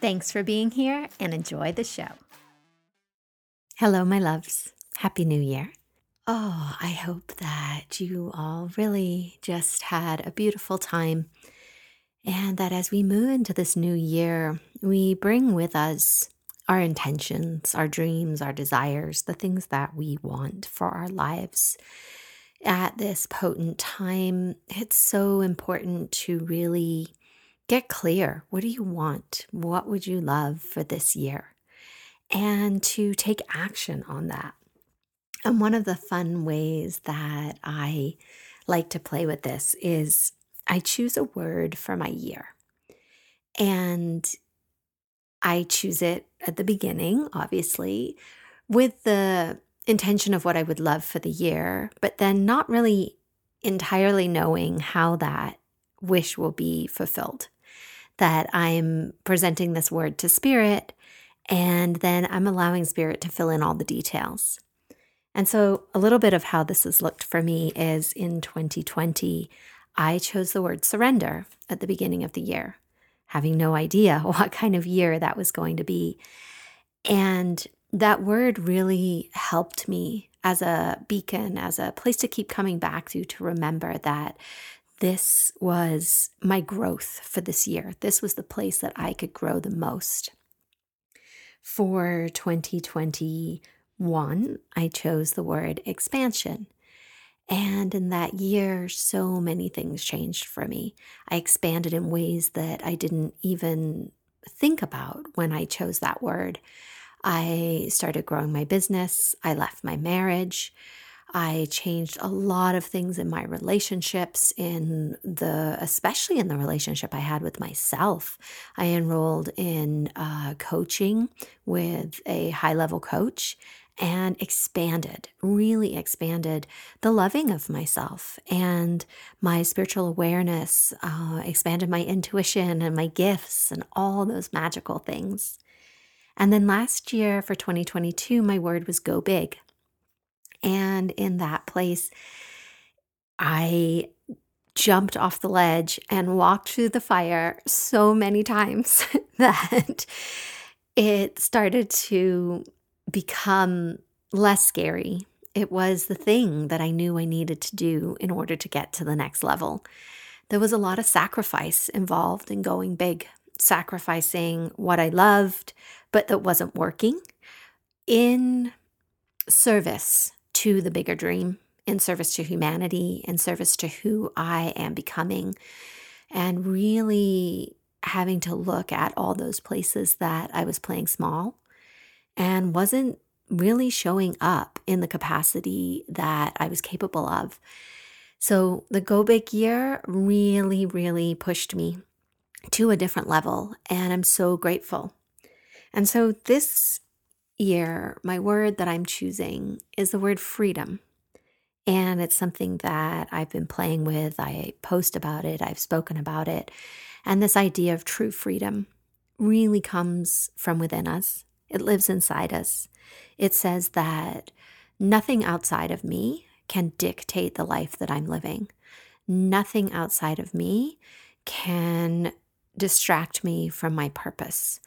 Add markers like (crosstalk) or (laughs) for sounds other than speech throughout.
Thanks for being here and enjoy the show. Hello, my loves. Happy New Year. Oh, I hope that you all really just had a beautiful time and that as we move into this new year, we bring with us our intentions, our dreams, our desires, the things that we want for our lives. At this potent time, it's so important to really get clear. What do you want? What would you love for this year? And to take action on that. And one of the fun ways that I like to play with this is I choose a word for my year. And I choose it at the beginning, obviously, with the intention of what I would love for the year, but then not really entirely knowing how that wish will be fulfilled. That I'm presenting this word to spirit, and then I'm allowing spirit to fill in all the details. And so, a little bit of how this has looked for me is in 2020, I chose the word surrender at the beginning of the year, having no idea (laughs) what kind of year that was going to be. And that word really helped me as a beacon, as a place to keep coming back to, to remember that this was my growth for this year. This was the place that I could grow the most. For 2021, I chose the word expansion. And in that year, so many things changed for me. I expanded in ways that I didn't even think about when I chose that word. I started growing my business. I left my marriage. I changed a lot of things in my relationships, in the, especially in the relationship I had with myself. I enrolled in uh, coaching with a high level coach and expanded, really expanded the loving of myself and my spiritual awareness, uh, expanded my intuition and my gifts and all those magical things. And then last year for 2022, my word was go big. And in that place, I jumped off the ledge and walked through the fire so many times (laughs) that it started to become less scary. It was the thing that I knew I needed to do in order to get to the next level. There was a lot of sacrifice involved in going big, sacrificing what I loved, but that wasn't working in service to the bigger dream, in service to humanity, in service to who I am becoming, and really having to look at all those places that I was playing small and wasn't really showing up in the capacity that I was capable of. So the Go Big year really, really pushed me to a different level, and I'm so grateful. And so this year, my word that I'm choosing is the word freedom. And it's something that I've been playing with. I post about it, I've spoken about it. And this idea of true freedom really comes from within us. It lives inside us. It says that nothing outside of me can dictate the life that I'm living. Nothing outside of me can distract me from my purpose.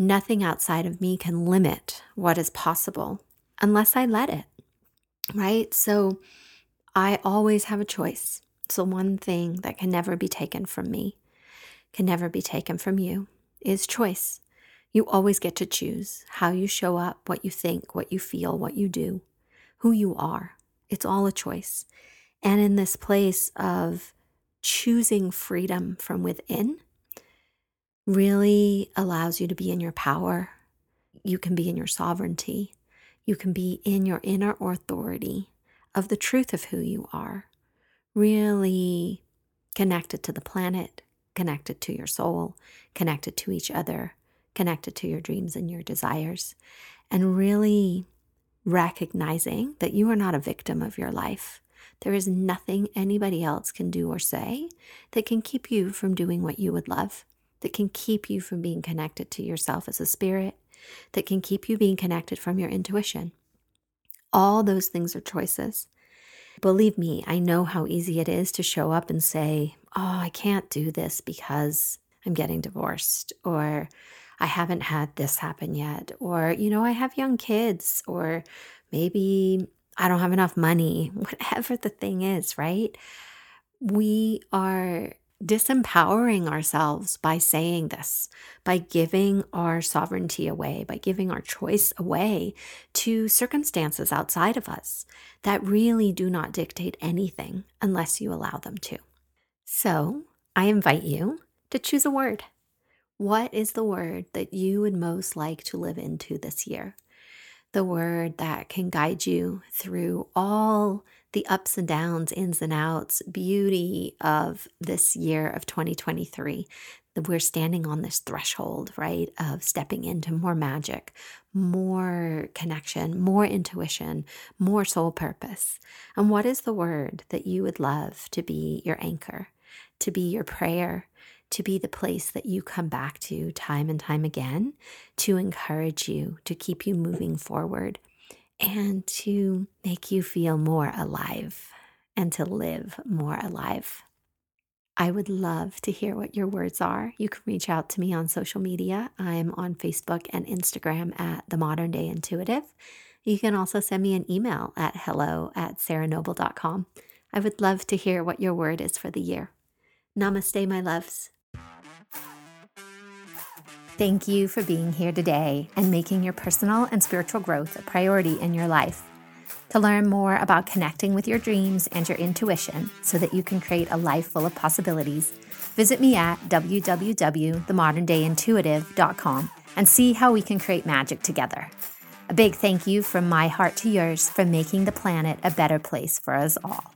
Nothing outside of me can limit what is possible unless I let it. Right? So I always have a choice. The one thing that can never be taken from me, can never be taken from you, is choice. You always get to choose how you show up, what you think, what you feel, what you do, who you are. It's all a choice. And in this place of choosing freedom from within, really allows you to be in your power. You can be in your sovereignty. You can be in your inner authority of the truth of who you are. Really connected to the planet, connected to your soul, connected to each other, connected to your dreams and your desires, and really recognizing that you are not a victim of your life. There is nothing anybody else can do or say that can keep you from doing what you would love, that can keep you from being connected to yourself as a spirit, that can keep you being connected from your intuition. All those things are choices. Believe me, I know how easy it is to show up and say, Oh, I can't do this because I'm getting divorced, or I haven't had this happen yet, or, you know, I have young kids, or maybe I don't have enough money, (laughs) whatever the thing is, right? We are disempowering ourselves by saying this, by giving our sovereignty away, by giving our choice away to circumstances outside of us that really do not dictate anything unless you allow them to. So I invite you to choose a word. What is the word that you would most like to live into this year? The word that can guide you through all the ups and downs, ins and outs, beauty of this year of 2023. We're standing on this threshold, right, of stepping into more magic, more connection, more intuition, more soul purpose. And what is the word that you would love to be your anchor, to be your prayer, to be the place that you come back to time and time again to encourage you, to keep you moving forward, and to make you feel more alive and to live more alive. I would love to hear what your words are. You can reach out to me on social media. I'm on Facebook and Instagram at The Modern Day Intuitive. You can also send me an email at hello at sarahnoble.com. I would love to hear what your word is for the year. Namaste, my loves. Thank you for being here today and making your personal and spiritual growth a priority in your life. To learn more about connecting with your dreams and your intuition so that you can create a life full of possibilities, visit me at www.themoderndayintuitive.com and see how we can create magic together. A big thank you from my heart to yours for making the planet a better place for us all.